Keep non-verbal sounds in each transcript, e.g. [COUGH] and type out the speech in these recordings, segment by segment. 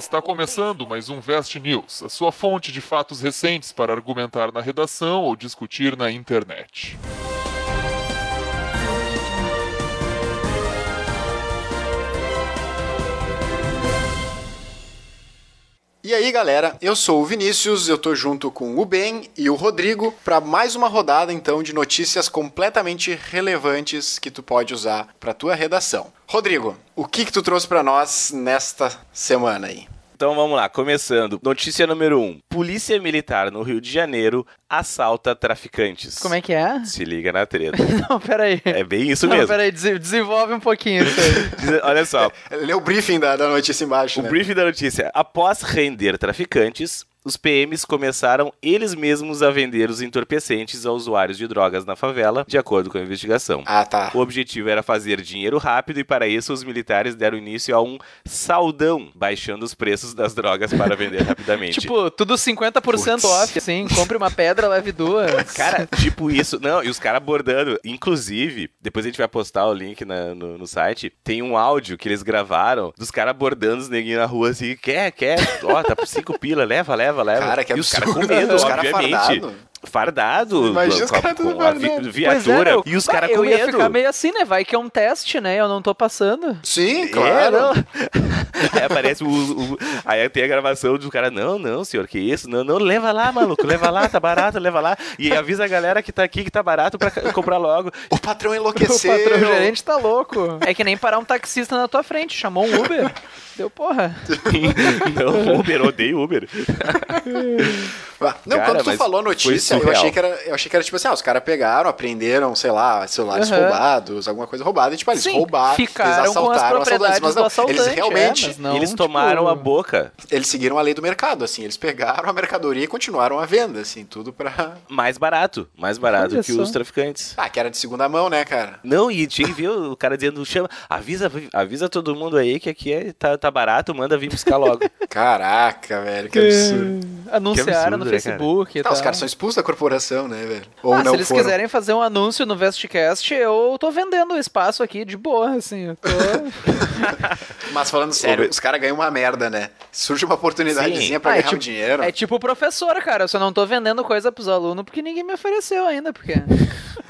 Está começando mais um Vest News, a sua fonte de fatos recentes para argumentar na redação ou discutir na internet. E aí, galera, eu sou o Vinícius, eu tô junto com o Ben e o Rodrigo para mais uma rodada então de notícias completamente relevantes que tu pode usar para tua redação. Rodrigo, o que que tu trouxe para nós nesta semana aí? Então vamos lá, começando. Notícia número 1. Um. Polícia Militar no Rio de Janeiro assalta traficantes. Como é que é? Se liga na treta. [LAUGHS] Não, peraí. É bem isso Não, mesmo. peraí, des- desenvolve um pouquinho isso aí. [LAUGHS] Olha só, Lê o briefing da, da notícia embaixo, o né? briefing da notícia. Após render traficantes, os PMs começaram eles mesmos a vender os entorpecentes a usuários de drogas na favela, de acordo com a investigação. Ah, tá. O objetivo era fazer dinheiro rápido e para isso os militares deram início a um saldão, baixando os preços das drogas para vender rapidamente. [LAUGHS] tipo, tudo 50% Putz. off, assim, compre uma pedra, leve duas. [LAUGHS] Cara, tipo isso. Não, e os caras abordando. Inclusive, depois a gente vai postar o link na- no, no site. Tem um áudio que eles gravaram dos caras abordando os neguinhos na rua assim. Quer, quer? Ó, tá por cinco pila, leva, leva, leva. Cara, que e os caras com medo, Os [LAUGHS] cara obviamente. fardado. Fardado. Imagina os com a- caras tudo a fardado. viatura. eu- e os caras com Eu ia medo. ficar meio assim, né? Vai que é um teste, né? Eu não tô passando. Sim, É, claro. não. Aí [LAUGHS] aparece o, o- Aí tem a gravação do cara, não, não, senhor, que isso? Não, não, leva lá, maluco, leva lá, tá barato, leva lá. E avisa a galera que tá aqui que tá barato pra comprar logo. O patrão [LAUGHS] O enlouqueceu. patrão gerente tá louco. É que nem parar um taxista na tua frente, chamou um Uber. Deu porra. [LAUGHS] não, Uber, odeio Uber. Não, Cara, quando tu falou foi notícia, eu surreal. achei, que era, eu achei que era tipo assim, ah, os caras pegaram, aprenderam, sei lá, celulares Aham. roubados, alguma coisa roubada, e tipo, eles Sim, roubaram, ficaram eles com as assaltaram propriedades assaltantes, mas não, assaltante. eles realmente, é, não, Eles tipo, tomaram a boca. eles seguiram a lei do mercado, assim, eles pegaram a mercadoria e continuaram a venda, assim, tudo pra... Mais barato, mais barato Olha que só. os traficantes. Ah, que era de segunda mão, né, cara? Não, e tinha que ver o cara dizendo, chama, avisa, avisa todo mundo aí que aqui é, tá, tá barato, manda vir buscar logo. Caraca, velho, que absurdo. Anunciaram absurdo, no né, Facebook e Não, os caras são expulsos da corporação, né, velho? Ou Ah, não se eles foram. quiserem fazer um anúncio no Vestcast, eu tô vendendo o espaço aqui de boa, assim. Tô... [LAUGHS] Mas falando sério, Ô, os caras ganham uma merda, né? Surge uma oportunidadezinha Sim. pra Ah, é ganhar um tipo- dinheiro. É tipo professor, cara. Eu só não tô vendendo coisa pros alunos porque ninguém me ofereceu ainda, porque...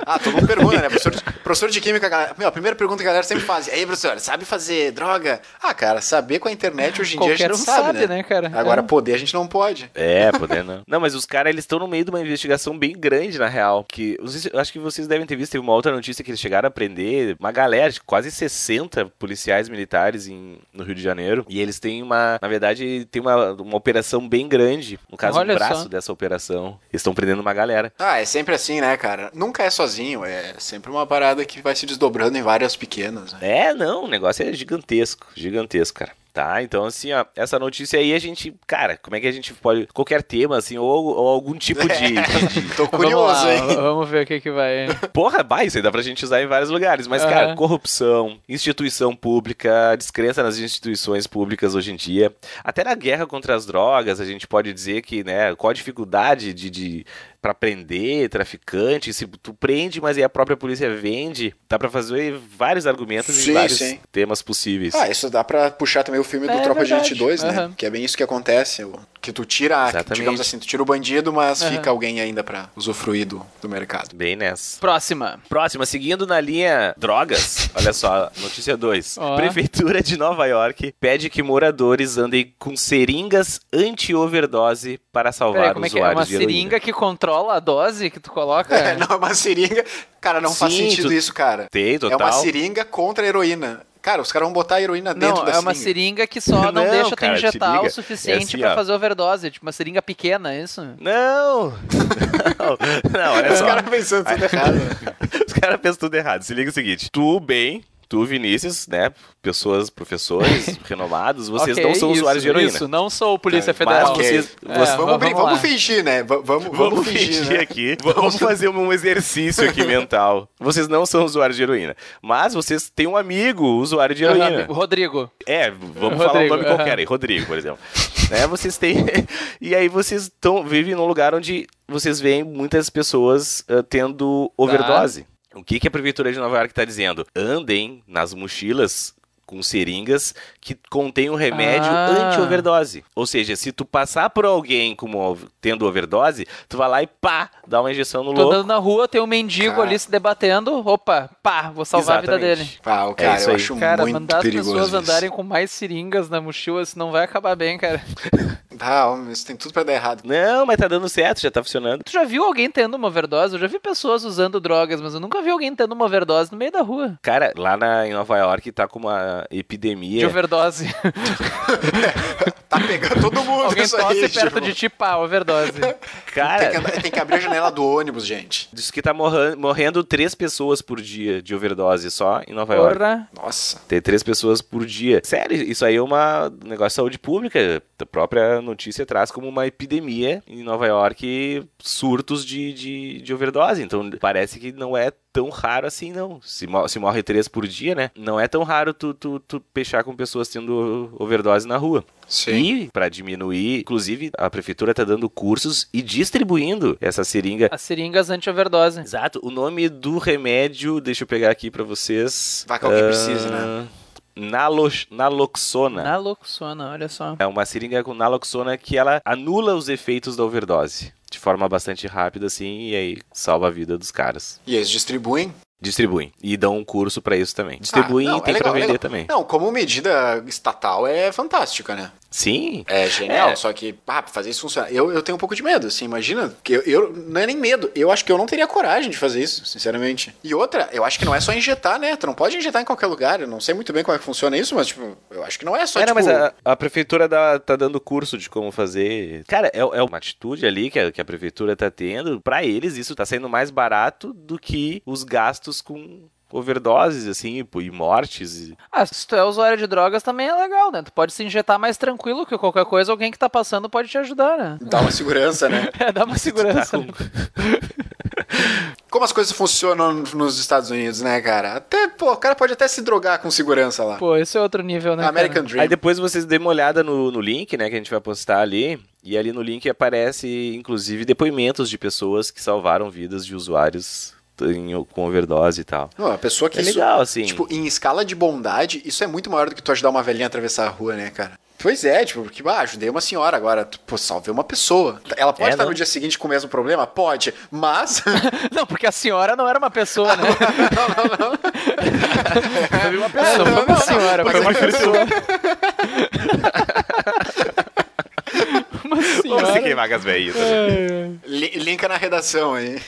Ah, todo mundo pergunta, né? Professor de, professor de química, galera. Meu, a primeira pergunta que a galera sempre faz: E aí, professor, sabe fazer droga? Ah, cara, saber com a internet hoje em dia a Qualquer gente um sabe, sabe, né? né, cara? Agora, É. poder a gente não pode. É, poder não. Não, mas os caras, eles estão no meio de uma investigação bem grande, na real. Que, acho que vocês devem ter visto, teve uma outra notícia que eles chegaram a prender uma galera, de quase 60 policiais militares em, no Rio de Janeiro. E eles têm uma, na verdade, tem uma, uma operação bem grande. No caso, Olha o braço só. dessa operação. Eles estão prendendo uma galera. Ah, é sempre assim, né, cara? Nunca é sozinho, é sempre uma parada que vai se desdobrando em várias pequenas, né? É, não, o negócio é gigantesco, gigantesco, cara. Tá, então assim, ó, essa notícia aí a gente, cara, como é que a gente pode, qualquer tema, assim, ou, ou algum tipo de, [LAUGHS] de- de- Tô curioso, vamos lá, hein? Vamos ver o que que vai... [LAUGHS] Porra, vai, isso aí dá pra gente usar em vários lugares. Mas, cara, Aham. corrupção, instituição pública, descrença nas instituições públicas hoje em dia. Até na guerra contra as drogas, a gente pode dizer que, né, qual a dificuldade de. de para prender traficante, se tu prende, mas aí a própria polícia vende, dá pra fazer vários argumentos Sim, em vários sim. temas possíveis. Ah, isso dá pra puxar também o filme do É Tropa de verdade. Elite 2, né? Que é bem isso que acontece. o- Que tu tira, Exatamente. digamos assim, tu tira o bandido, mas Aham. fica alguém ainda pra usufruir do, do mercado. Bem nessa. Próxima. Próxima, seguindo na linha drogas, [LAUGHS] olha só, notícia 2. Ó. Prefeitura de Nova York pede que moradores andem com seringas anti-overdose para salvar Peraí, como é que é? É uma de heroína. seringa que controla a dose que tu coloca? É, [LAUGHS] não, é uma seringa. Cara, não faz Sim, sentido tu- isso, cara. Tem, É total. uma seringa contra a heroína. Cara, os caras vão botar a heroína dentro Não, da é uma seringa. seringa que só não, [LAUGHS] Não, deixa tu cara, injetar o suficiente É assim, pra ó. fazer overdose. Tipo, uma seringa pequena, é isso? Não! [LAUGHS] não! Não, olha Os só. caras pensando tudo errado. Os caras pensam tudo errado. Se liga o seguinte: tu, bem, tu, Vinícius, né? Pessoas, professores [LAUGHS] renomados, vocês Ok, não são isso, usuários de heroína. Isso, não sou Polícia É, Federal. mas vocês- É, vocês- vamos, vamos lá. fingir, né? V- vamos, Vamos fingir né? aqui. [LAUGHS] Vamos fazer um exercício aqui mental. Vocês não são usuários de heroína. Mas vocês têm um amigo usuário de heroína. Aham, Rodrigo. É, vamos falar um Rodrigo, nome aham. qualquer aí, Rodrigo, por exemplo. [LAUGHS] né, vocês têm. e aí vocês tão, vivem num lugar onde vocês veem muitas pessoas ah, tendo overdose. O que, que a Prefeitura de Nova York está dizendo? Andem nas mochilas com seringas que contém um remédio Ah. anti-overdose. Ou seja, se tu passar por alguém como tendo overdose, tu vai lá e pá, dá uma injeção no Tô louco. andando na rua, tem um mendigo Cara. ali se debatendo. Opa, pá, vou salvar a vida Exatamente. dele. Ah, o cara, isso eu aí. acho Cara, muito mandar as pessoas isso. andarem com mais seringas na mochila, senão vai acabar bem, cara. [LAUGHS] Ah, homem, isso tem tudo pra dar errado. Não, mas tá dando certo, já tá funcionando. Tu já viu alguém tendo uma overdose? Eu já vi pessoas usando drogas, mas eu nunca vi alguém tendo uma overdose no meio da rua. Cara, lá na, em Nova York tá com uma De epidemia. overdose. [LAUGHS] Tá pegando todo mundo alguém isso tosse aí, perto tipo. de ti, pá, overdose. [LAUGHS] Tem que, Cara, andar- tem que abrir a janela do ônibus, gente. diz que tá morran- morrendo três pessoas por dia de overdose só em Nova York. Porra. Nossa. Tem três pessoas por dia. Sério, isso aí é uma- um negócio de saúde pública. A própria notícia traz como uma epidemia em Nova York surtos de, de, de overdose. Então parece que não é tão raro assim, não. Se, se morre três por dia, né? Não é tão raro tu, tu, tu pechar com pessoas tendo overdose na rua. Sim. E, para diminuir, inclusive, a prefeitura tá dando cursos e distribuindo essa seringa. As seringas anti-overdose. Exato. O nome do remédio, deixa eu pegar aqui pra vocês. Vai que alguém Ah, precisa, né? Nalo- naloxona. Naloxona, olha só. É uma seringa com naloxona que ela anula os efeitos da overdose. De forma bastante rápida, assim, e aí salva a vida dos caras. E eles distribuem? Distribuem. E dão um curso pra isso também. Distribuem Ah, não, e tem é legal, pra é vender legal. também. Não, como medida estatal é fantástica, né? Sim. É genial, É. só que, ah, pra fazer isso funcionar. Eu, eu tenho um pouco de medo, assim, imagina. Que eu, eu- não é nem medo, eu acho que eu não teria coragem de fazer isso, sinceramente. E outra, eu acho que não é só injetar, né? Tu não pode injetar em qualquer lugar. Eu não sei muito bem como é que funciona isso, mas, tipo, eu acho que não é só, É, não, tipo. mas a, a prefeitura dá- tá dando curso de como fazer. Cara, é, é uma atitude ali que a, que a prefeitura tá tendo. Pra eles, isso tá sendo mais barato do que os gastos com overdoses, assim, e mortes. e- Ah, se tu é usuário de drogas também é legal, né? Tu pode se injetar mais tranquilo que qualquer coisa, alguém que tá passando pode te ajudar, né? Dá uma segurança, né? [LAUGHS] É, dá uma [LAUGHS] segurança. Tá com- [LAUGHS] Como as coisas funcionam nos Estados Unidos, né, cara? Até, pô, o cara pode até se drogar com segurança lá. Pô, esse é outro nível, né? American cara? Dream. Aí depois vocês dêem uma olhada no, no link, né, que a gente vai postar ali. E ali no link aparece, inclusive, depoimentos de pessoas que salvaram vidas de usuários em- com overdose e tal. Não, a pessoa que É isso, legal, assim. Tipo, em escala de bondade, isso é muito maior do que tu ajudar uma velhinha a atravessar a rua, né, cara? Pois é, tipo, porque, ah, ajudei uma senhora agora, pô, salvei uma pessoa. Ela pode É, estar não. no dia seguinte com o mesmo problema? Pode, mas... [LAUGHS] Não, porque a senhora não era uma pessoa, né? Foi uma É, não foi uma senhora, Mas foi uma é que- pessoa. [LAUGHS] uma Vamos se senhora. queimar com as velhinhas. Li- linka na redação aí.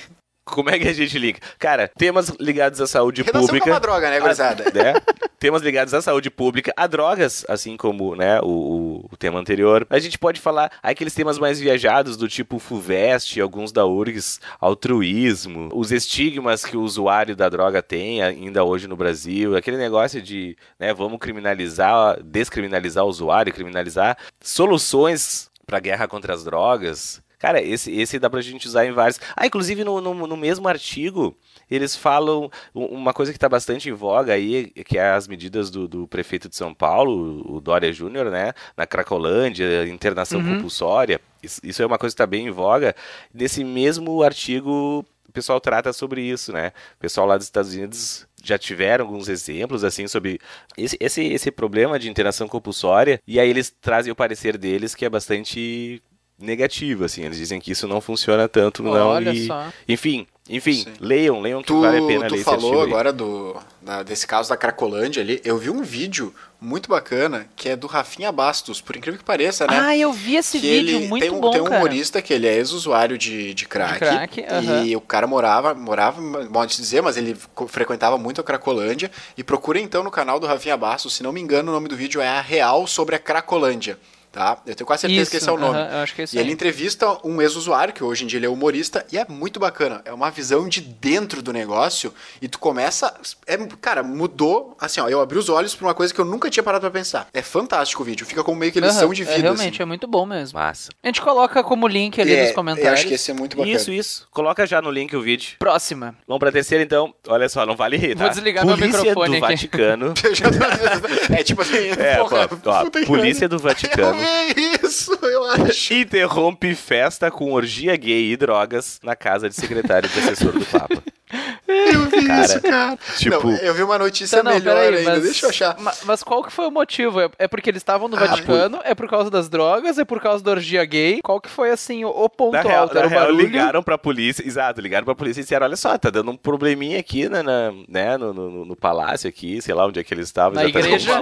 Como é que a gente liga? Cara, temas ligados à saúde Redação pública. uma droga, né, gurizada? [LAUGHS] né? Temas ligados à saúde pública, a drogas, assim como né, o, o- o tema anterior. A gente pode falar aqueles temas mais viajados, do tipo FUVEST, alguns da URGS, altruísmo, os estigmas que o usuário da droga tem ainda hoje no Brasil, aquele negócio de né, vamos criminalizar, descriminalizar o usuário, criminalizar soluções para a guerra contra as drogas. Cara, esse, esse dá pra gente usar em vários. Ah, inclusive no, no, no mesmo artigo, eles falam uma coisa que tá bastante em voga aí, que é as medidas do, do prefeito de São Paulo, o Dória Júnior, né? Na Cracolândia, internação Uhum. compulsória. Isso, isso é uma coisa que tá bem em voga. Nesse mesmo artigo, o pessoal trata sobre isso, né? O pessoal lá dos Estados Unidos já tiveram alguns exemplos assim sobre esse, esse, esse problema de internação compulsória e aí eles trazem o parecer deles que é bastante negativo assim eles dizem que isso não funciona tanto não Olha e só. enfim enfim Sim. leiam leiam que Tu, vale a pena tu ler esse falou agora do, da- desse caso da Cracolândia ali. Eu vi um vídeo muito bacana que é do Rafinha Bastos, por incrível que pareça, né? Ah, eu vi esse que vídeo, ele muito tem um, bom, tem um cara. humorista que ele é ex-usuário de, de crack. De crack, aham. E o cara morava, morava, pode dizer, mas ele frequentava muito a Cracolândia. E procura então no canal do Rafinha Bastos, se não me engano, o nome do vídeo é A Real sobre a Cracolândia. Tá? Eu tenho quase certeza Isso, que esse é o nome. acho que é isso e ele entrevista um ex-usuário, que hoje em dia ele é humorista, e é muito bacana. É uma visão de dentro do negócio, e tu começa. É, cara, mudou. Assim, ó, eu abri os olhos pra uma coisa que eu nunca tinha parado pra pensar. É fantástico o vídeo, fica como meio que lição Aham, de é, vida. realmente, assim. é muito bom mesmo. massa A gente coloca como link ali É, nos comentários. Eu acho que esse é muito bacana. isso isso coloca já no link o vídeo Próxima. vamos pra terceira então olha só não vale rir tá? Vou desligar meu polícia microfone do aqui. Vaticano [LAUGHS] [LAUGHS] é tipo assim, é porra, ó, que polícia do. Vaticano [LAUGHS] Vi [LAUGHS] isso, eu acho. interrompe festa com orgia gay e drogas na casa de secretário e assessor do Papa. [LAUGHS] Eu vi Cara, isso, cara. tipo- Não, eu vi uma notícia Tá, não, melhor peraí, ainda. mas, Deixa eu achar. ma- Mas, qual que foi o motivo? É, é porque eles estavam no Ah, Vaticano? É por causa das drogas? É por causa da orgia gay? Qual que foi, assim, o, o ponto Na real, alto? Era na o real, barulho? ligaram pra polícia, exato, ligaram pra polícia e disseram, olha só, tá dando um probleminha aqui né, na, né, no, no, no palácio aqui, sei lá onde é que eles estavam. Na exatamente. igreja?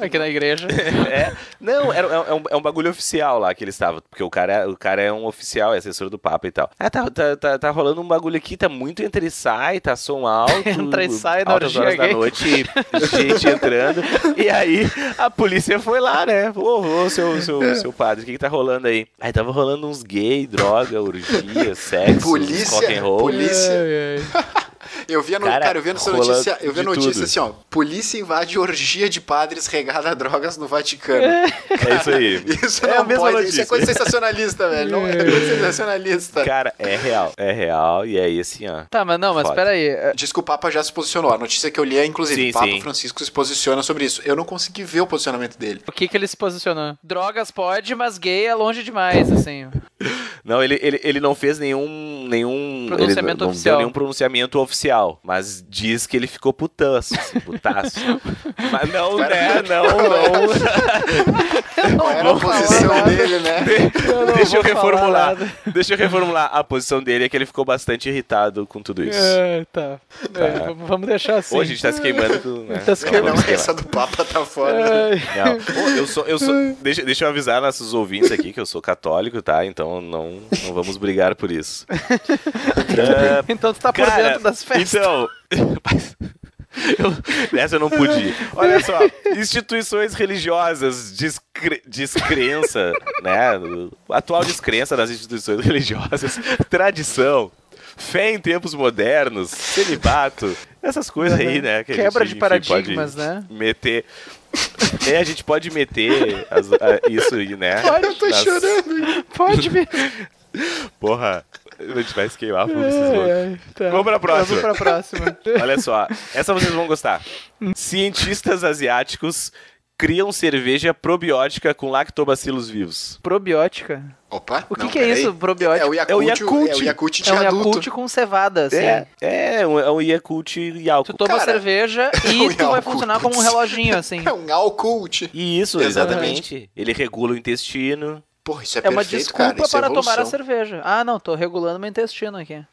E- [LAUGHS] Aqui na igreja. [LAUGHS] É, não, era, é, um, é um bagulho oficial lá que ele estava, porque o cara, é- o cara é um oficial, é assessor do Papa e tal. Ah, tá, tá, tá, tá rolando um bagulho aqui, tá muito entra e sai, tá som alto. [LAUGHS] Entra e sai na altas horas da noite, gente entrando. E aí a polícia foi lá, né? Ô, ô, seu, seu, seu padre, o que que tá rolando aí? Aí tava rolando uns gay, droga, orgia, sexo, Polícia- rock and roll. polícia- Ai, ai. Eu vi a no... Cara, cara, eu vi essa rola notícia, eu vi a de notícia tudo. assim, ó. Polícia invade orgia de padres regada a drogas no Vaticano. É isso aí. Isso É a não mesma pode, notícia. isso é coisa sensacionalista, velho. Não é coisa sensacionalista. Cara, é real, é real. E aí, assim, ó. Tá, mas não, mas Foda. peraí. é- Diz que o Papa já se posicionou. A notícia que eu li é, inclusive, Sim, o Papa sim. Francisco se posiciona sobre isso. Eu não consegui ver o posicionamento dele. O que que ele se posicionou? Drogas pode, mas gay é longe demais, assim. Não, ele, ele, ele não fez nenhum. nenhum Pronunciamento ele não oficial. deu nenhum pronunciamento oficial. Mas diz que ele ficou putaço, assim, putaço. [LAUGHS] mas não, né? Não, não. Era a posição nada. dele, né? Eu não Deixa eu reformular. Deixa eu reformular. A posição dele é que ele ficou bastante irritado com tudo isso. É, tá. É, vamos- deixar assim. Hoje a gente tá se queimando. com- Né? Tá se Não, queimando. Não, [LAUGHS] essa do Papa tá foda. Ai. Não. Eu sou, eu sou, [LAUGHS] deixa, deixa eu avisar nossos ouvintes aqui que eu sou católico, tá? Então não, não vamos brigar por isso. É, Então tu tá por Cara, dentro das festas. Então, [LAUGHS] eu, essa eu não pude. Olha só, instituições religiosas, descre, descrença, né? Atual descrença das instituições religiosas, tradição. Fé em tempos modernos, celibato, essas coisas aí, né? que Quebra gente, de paradigmas, pode né? Meter. É, a gente pode meter as- a- isso aí, né? Eu tô nas- chorando. Pode me. [LAUGHS] Porra, a gente vai se queimar por esses loucos. Ai, tá. Vamos pra próxima. Vamos pra próxima. [LAUGHS] Olha só, essa vocês vão gostar. Cientistas asiáticos criam cerveja probiótica com lactobacilos vivos. Probiótica. Opa, O que, não, que é isso, probiótica? É o Yakult, É o Yakult. É o Yakult de É um adulto. Yakult com cevada, assim. É, é um, é um Yakult e álcool. Tu toma Cara, cerveja [LAUGHS] e um tu vai funcionar como um reloginho, assim. [LAUGHS] É um. E isso, Exatamente. exatamente. Ele regula o intestino. Porra, isso é, É uma perfeito, desculpa cara. Isso é para tomar a cerveja. Ah, não, tô regulando meu intestino aqui.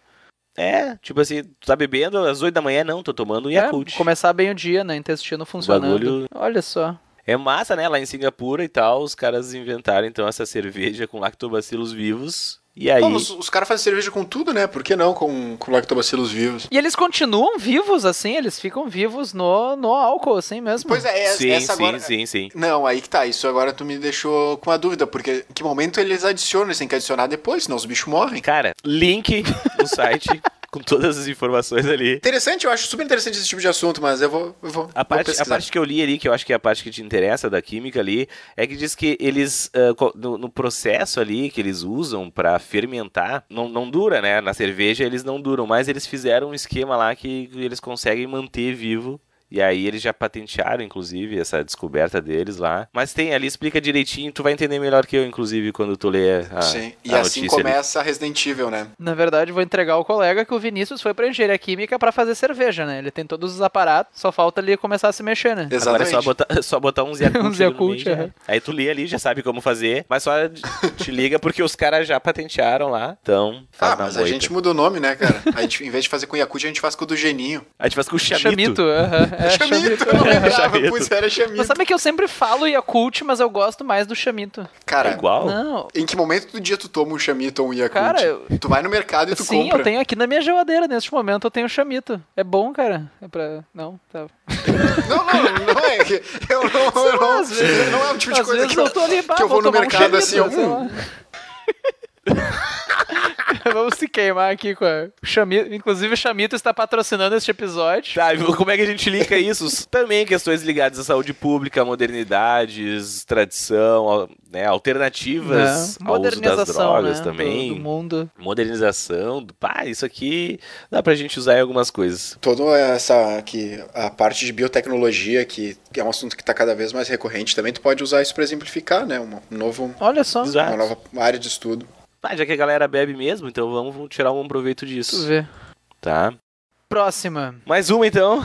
É, tipo assim, tu tá bebendo às 8 da manhã? Não, tô tomando um Yakult. É, começar bem o dia, né? Intestino funcionando. bagulho- Olha só. É massa, né? Lá em Singapura e tal, os caras inventaram então essa cerveja com lactobacilos vivos. E aí. Pô, os, os caras fazem cerveja com tudo, né? Por que não com, com lactobacilos vivos? E eles continuam vivos, assim? Eles ficam vivos no, no álcool, assim mesmo? Pois é, essa, sim, essa sim, agora... sim, sim. Não, aí que tá. Isso agora tu me deixou com a dúvida, porque em que momento eles adicionam? Eles têm que adicionar depois, senão os bichos morrem. Cara, link no site [LAUGHS] com todas as informações ali. Interessante, eu acho super interessante esse tipo de assunto, mas eu vou, eu vou, A vou parte, a pesquisar. parte que eu li ali, que eu acho que é a parte que te interessa da química ali, é que diz que eles, co- no, no processo ali que eles usam pra fermentar, não, não dura, né? Na cerveja eles não duram, mas eles fizeram um esquema lá que eles conseguem manter vivo. E aí eles já patentearam, inclusive, essa descoberta deles lá. Mas tem ali, explica direitinho, tu vai entender melhor que eu, inclusive, quando tu lê a, Sim, e a assim notícia ali. começa Resident Evil, né? Na verdade, vou entregar ao colega que o Vinícius foi pra engenharia química pra fazer cerveja, né? Ele tem todos os aparatos, só falta ali começar a se mexer, né? Agora Exatamente. é só botar, [LAUGHS] só botar uns Yakult, Uns Yakult, já. aham. Aí tu lê ali, já sabe como fazer, mas só te liga porque os caras já patentearam lá. Então, faz Ah, mas a gente muda o nome, né, cara? A gente, em vez de fazer com Yakult, a gente faz com o do Geninho. A gente faz com o chamito. Chamito, aham. É, Chamito, eu não chamito. [LAUGHS] lembrava, Chamito. putz, era Chamito. Mas sabe que eu sempre falo Yakult, mas eu gosto mais do chamito. Cara, É igual? Não. em que momento do dia tu toma um Chamito ou um Yakult? Cara, eu- Tu vai no mercado e tu Sim, compra. eu tenho aqui na minha geladeira, neste momento eu tenho chamito. É bom, cara. É pra... Não, tá. [LAUGHS] Não, não, não é. Eu não, eu não, vezes- não é o tipo de coisa que eu, eu tô ali, bah, que eu vou no tomar um mercado assim, chamito, hum, lá. [LAUGHS] [LAUGHS] Vamos se queimar aqui com a Chamito. Inclusive, o Chamito está patrocinando este episódio. Tá, como é que a gente linka isso? Também questões ligadas à saúde pública, modernidades, tradição, né, alternativas Né? ao uso das drogas né, também. Do, do mundo. Modernização, do- pá, isso aqui dá pra gente usar em algumas coisas. Toda essa que a parte de biotecnologia, que é um assunto que está cada vez mais recorrente, também tu pode usar isso para exemplificar, né? Um novo, Olha só. Exato. uma nova área de estudo. Ah, já que a galera bebe mesmo, então vamos tirar um proveito disso. vê. tá? Próxima. Mais uma então.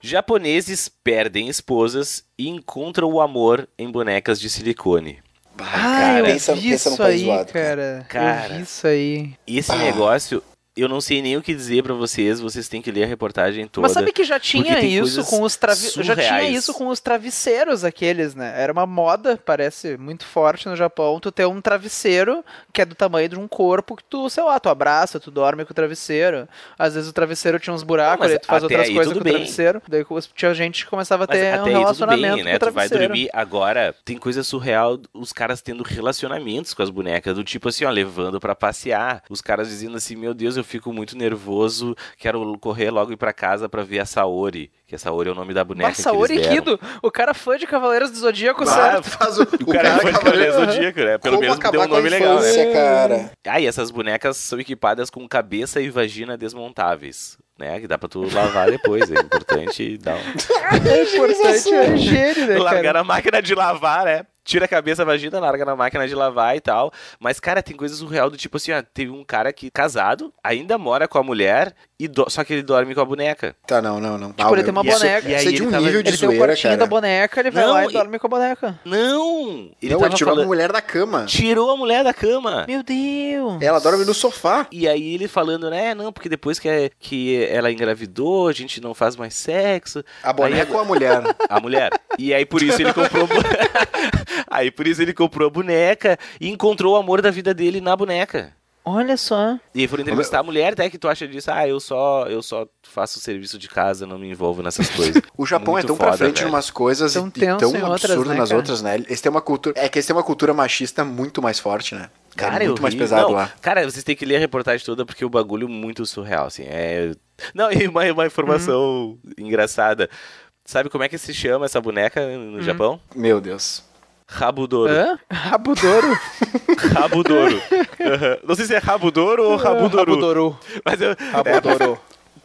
Japoneses perdem esposas e encontram o amor em bonecas de silicone. Ah, eu pensa- vi pensa isso aí, zoado, cara. Cara. Eu vi isso aí. Esse Ah. negócio, eu não sei nem o que dizer pra vocês, vocês têm que ler a reportagem toda. Mas sabe que já tinha isso com os travi... já tinha isso com os travesseiros aqueles, né? Era uma moda, parece muito forte no Japão, tu ter um travesseiro que é do tamanho de um corpo que tu, sei lá, tu abraça, tu dorme com o travesseiro. Às vezes o travesseiro tinha uns buracos, Não, aí tu faz outras coisas com o bem. travesseiro. Daí tinha gente que começava a Mas ter um relacionamento bem, né? com o Tu vai travesseiro. dormir agora. Tem coisa surreal, os caras tendo relacionamentos com as bonecas, do tipo assim, ó, levando pra passear. Os caras dizendo assim: Meu Deus, eu fico muito nervoso, quero correr logo ir pra casa pra ver a Saori. Que a Saori é o nome da boneca. Mas Saori que eles deram. Kido, o cara fã de Cavaleiros do Zodíaco, Ah, certo? faz [LAUGHS] o, O cara, é fã de Cavaleiro Zodíaco, né? Pelo menos deu um a nome legal, né? cara. Ah, e essas bonecas são equipadas com cabeça e vagina desmontáveis. Né, que dá pra tu lavar depois, é importante dar um... [LAUGHS] É importante a higiene, né, [LAUGHS] largar cara? na máquina de lavar, né? Tira a cabeça, a vagina, larga na máquina de lavar e tal. Mas, cara, tem coisas surreal do tipo assim, ó, teve um cara que casado, ainda mora com a mulher, e do- só que ele dorme com a boneca. Tá, não, não, não. Tipo, ele tem uma isso- boneca. e aí Isso é de ele um tava- nível de Ele tem o zoeira, quartinho cara. da boneca, ele vai Não, lá e e- dorme com a boneca. Não! Ele não, ele tirou falando- a mulher da cama. Tirou a mulher da cama. Meu Deus! Ela dorme no sofá. E aí ele falando, né, não, porque depois que, é- que ela engravidou, a gente não faz mais sexo. A boneca Aí- ou a mulher? [LAUGHS] A mulher. E aí por isso ele comprou. [LAUGHS] aí por isso ele comprou a boneca e encontrou o amor da vida dele na boneca. Olha só. E foram entrevistar a mulher, até que tu acha disso, ah, eu só, eu só faço serviço de casa, não me envolvo nessas coisas. [LAUGHS] O Japão Muito é tão pra foda, frente velho. em umas coisas Tão e tenso tão em outras, absurdo né, nas cara? outras, né? Eles têm uma cultura. É que eles têm uma cultura machista muito mais forte, né? Cara, é eu muito mais vi- pesado não, lá. Cara, vocês têm que ler a reportagem toda porque o bagulho é muito surreal, assim. É... Não, [LAUGHS] e uma, uma informação Uhum. engraçada. Sabe como é que se chama essa boneca no Japão? Meu Deus. Rabudoro. Hã? Rabudouro? [LAUGHS] Rabudoro. Aham. Não sei se é Rabudoro ou Rabudoru. Rabudouro. Mas eu, Rabudouro.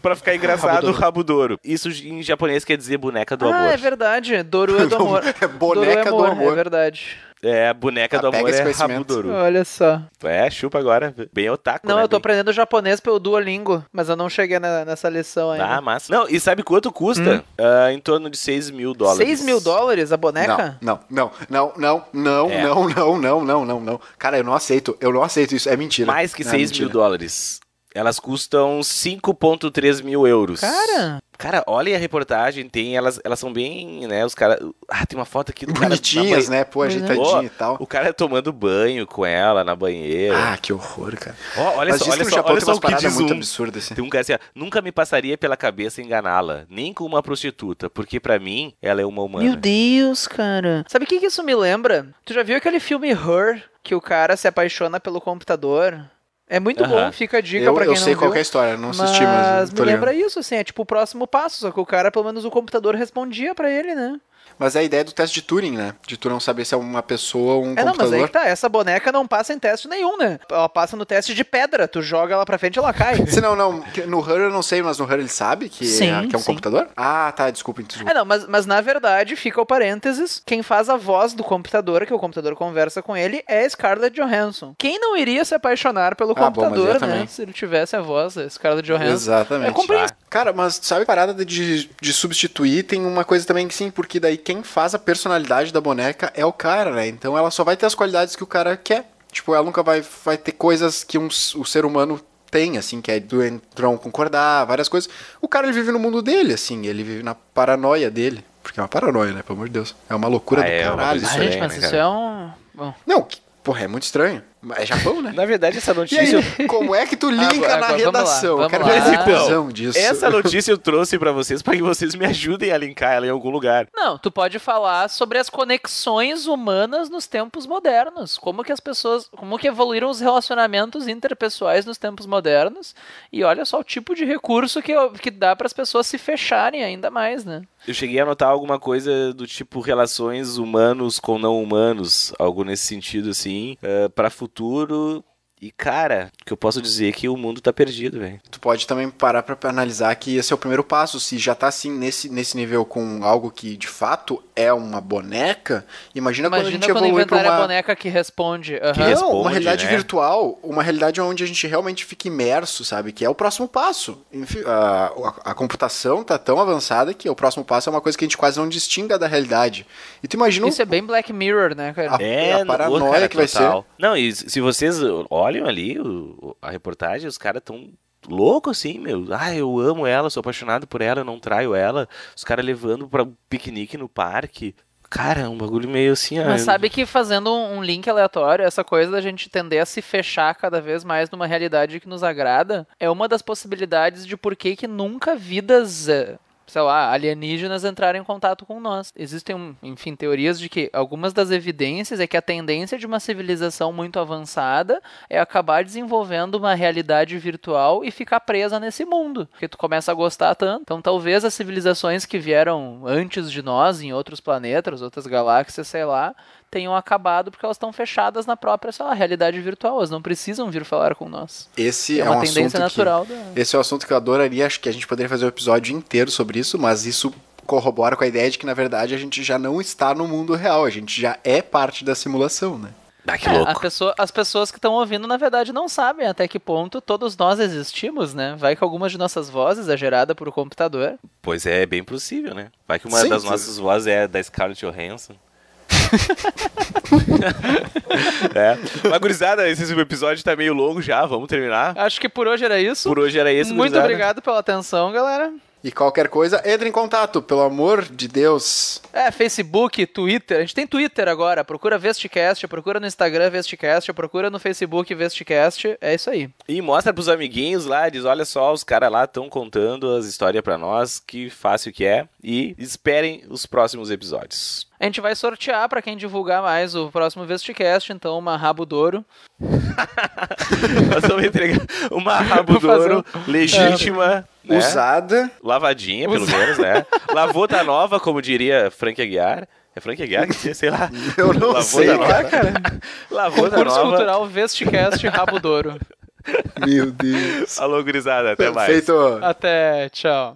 Pra ficar engraçado, Rabudoro. Rabudoro. Isso em japonês quer dizer boneca do Ah, amor. é verdade. Doru é do amor. [LAUGHS] É boneca Doru do amor. É verdade. É, a boneca do Ah, amor é. Rabudoro. Olha só. É, chupa agora. Bem otaku, Não, né? eu tô Bem- aprendendo japonês pelo Duolingo, mas eu não cheguei na- nessa lição ainda. Ah, massa. Não, e sabe quanto custa? Ah, em torno de 6 mil dólares. 6 mil dólares a boneca? Não, não, não, não, não, É. não, não, não, não, não, não. Cara, eu não aceito. Eu não aceito isso. É mentira. Mais que Não, 6 mentira. mil dólares. Elas custam 5,3 mil euros. Cara, Cara, olha a reportagem, tem elas, elas são bem, né, os caras... Ah, tem uma foto aqui do Bonitinhas, né? Pô, Ó, ajeitadinho e tal. O cara tomando banho com ela na banheira. Ah, que horror, cara. Ó, olha Mas só, olha só, Japão olha só o que diz muito um. absurdas, assim. Tem um cara assim, ó, nunca me passaria pela cabeça enganá-la, nem com uma prostituta, porque pra mim ela é uma humana. meu Deus, cara. Sabe o que, que isso me lembra? Tu já viu aquele filme Her, que o cara se apaixona pelo computador? É muito Aham. bom, fica a dica Eu, pra eu quem sei não qual viu. é a história, não assisti, mas mas. me ligado. lembra isso, assim, é tipo o próximo passo, só que o cara, pelo menos o computador respondia pra ele, né? Mas é a ideia do teste de Turing, né? De tu não saber se é uma pessoa ou um É, não, mas computador. aí que tá, essa boneca não passa em teste nenhum, né? Ela passa no teste de pedra, tu joga ela pra frente e ela cai. [LAUGHS] Se não, não. No Her eu não sei, mas no Her ele sabe que, Sim, é, que é um sim. computador? Ah, tá, desculpa, desculpa. É, não, mas, mas na verdade, fica o parênteses, quem faz a voz do computador, que o computador conversa com ele, é Scarlett Johansson. Quem não iria se apaixonar pelo Ah, bom, computador, eu né? também. Se ele tivesse a voz da Scarlett Johansson. Exatamente. É compreensível. Cara, mas sabe a parada de, de substituir? Tem uma coisa também que sim, porque daí quem faz a personalidade da boneca é o cara, né? Então ela só vai ter as qualidades que o cara quer. Tipo, ela nunca vai, vai ter coisas que um, o ser humano tem, assim, que é do não concordar, várias coisas. O cara, ele vive no mundo dele, assim, ele vive na paranoia dele. Porque é uma paranoia, né? Pelo amor de Deus. É uma loucura Ah, do é caralho. Ah, isso aí. gente, mas né, isso é um... Bom, Não, que- porra, é muito estranho. É Japão, né? Na verdade, essa notícia... aí, como é que tu linka Agora- na agora, vamos lá, redação? Eu vamos quero lá. ver a Então, disso. Essa [LAUGHS] notícia eu trouxe pra vocês para que vocês me ajudem a linkar ela em algum lugar. Não, tu pode falar sobre as conexões humanas nos tempos modernos. Como que as pessoas. Como que evoluíram os relacionamentos interpessoais nos tempos modernos. E olha só o tipo de recurso que, que dá para as pessoas se fecharem ainda mais, né? Eu cheguei a notar alguma coisa do tipo relações humanos com não humanos, algo nesse sentido assim, para futuro futuro e, cara, o que eu posso dizer é que o mundo tá perdido, velho. Tu pode também parar pra analisar que esse é o primeiro passo. Se já tá assim nesse, nesse nível com algo que de fato é uma boneca, imagina, quando a Imagina gente quando evolui pra uma. a boneca que responde. Aham. Que Não, responde, uma realidade né? virtual, uma realidade onde a gente realmente fica imerso, sabe? Que é o próximo passo. Enfim, a, a- a computação tá tão avançada que o próximo passo é uma coisa que a gente quase não distinga da realidade. E tu imagina Isso é bem Black Mirror, né, cara? A- É, a paranoia cara, que vai total. Não, e se vocês olham ali o- a reportagem, os caras tão loucos assim, meu. Ah, eu amo ela, sou apaixonado por ela, eu não traio ela. Os caras levando pra um piquenique no parque. Cara, é um bagulho meio assim, ah, Mas eu- sabe que fazendo um link aleatório, essa coisa da gente tender a se fechar cada vez mais numa realidade que nos agrada, é uma das possibilidades de por que que nunca vidas, sei lá, alienígenas entraram em contato com nós. Existem, enfim, teorias de que algumas das evidências é que a tendência de uma civilização muito avançada é acabar desenvolvendo uma realidade virtual e ficar presa nesse mundo, porque tu começa a gostar tanto. Então, talvez as civilizações que vieram antes de nós em outros planetas, outras galáxias, sei lá, tenham acabado porque elas estão fechadas na própria, sei lá, realidade virtual. Elas não precisam vir falar com nós. Esse É é, uma um tendência assunto natural Que, da- Esse é um assunto que eu adoraria. Acho que a gente poderia fazer um episódio inteiro sobre isso, mas isso corrobora com a ideia de que, na verdade, a gente já não está no mundo real. A gente já é parte da simulação, né? Ah, que É, louco. pessoa- as pessoas que estão ouvindo, na verdade, não sabem até que ponto todos nós existimos, né? Vai que algumas de nossas vozes é gerada por um computador. Pois é, é bem possível, né? Vai que uma Sim, das nossas vozes é da Scarlett Johansson. [LAUGHS] é. Mas, gurizada, esse episódio tá meio longo já, vamos terminar. Acho que por hoje era isso. Por hoje era esse, Muito gurizada. obrigado pela atenção, galera. E qualquer coisa, entre em contato, pelo amor de Deus. É, Facebook, Twitter. A gente tem Twitter agora. Procura Vestcast, procura no Instagram Vestcast, procura no Facebook Vestcast. É isso aí. E mostra pros amiguinhos lá, diz, olha só, os caras lá estão contando as histórias pra nós, que fácil que é. E esperem os próximos episódios. A gente vai sortear pra quem divulgar mais o próximo Vestcast, então uma rabo d'ouro. [LAUGHS] Nós vamos entregar uma rabudouro fazer legítima, né? Usada. lavadinha, pelo menos, né? [LAUGHS] Lavou tá nova, como diria Frank Aguiar. É Frank Aguiar que sei lá. [LAUGHS] Eu não Lavou sei, tá nova. cara. [LAUGHS] Lavou Concurso nova. Cultural Vestcast Rabo d'Ouro. Meu Deus. Alô, gurizada, até mais. Perfeito. Até, tchau.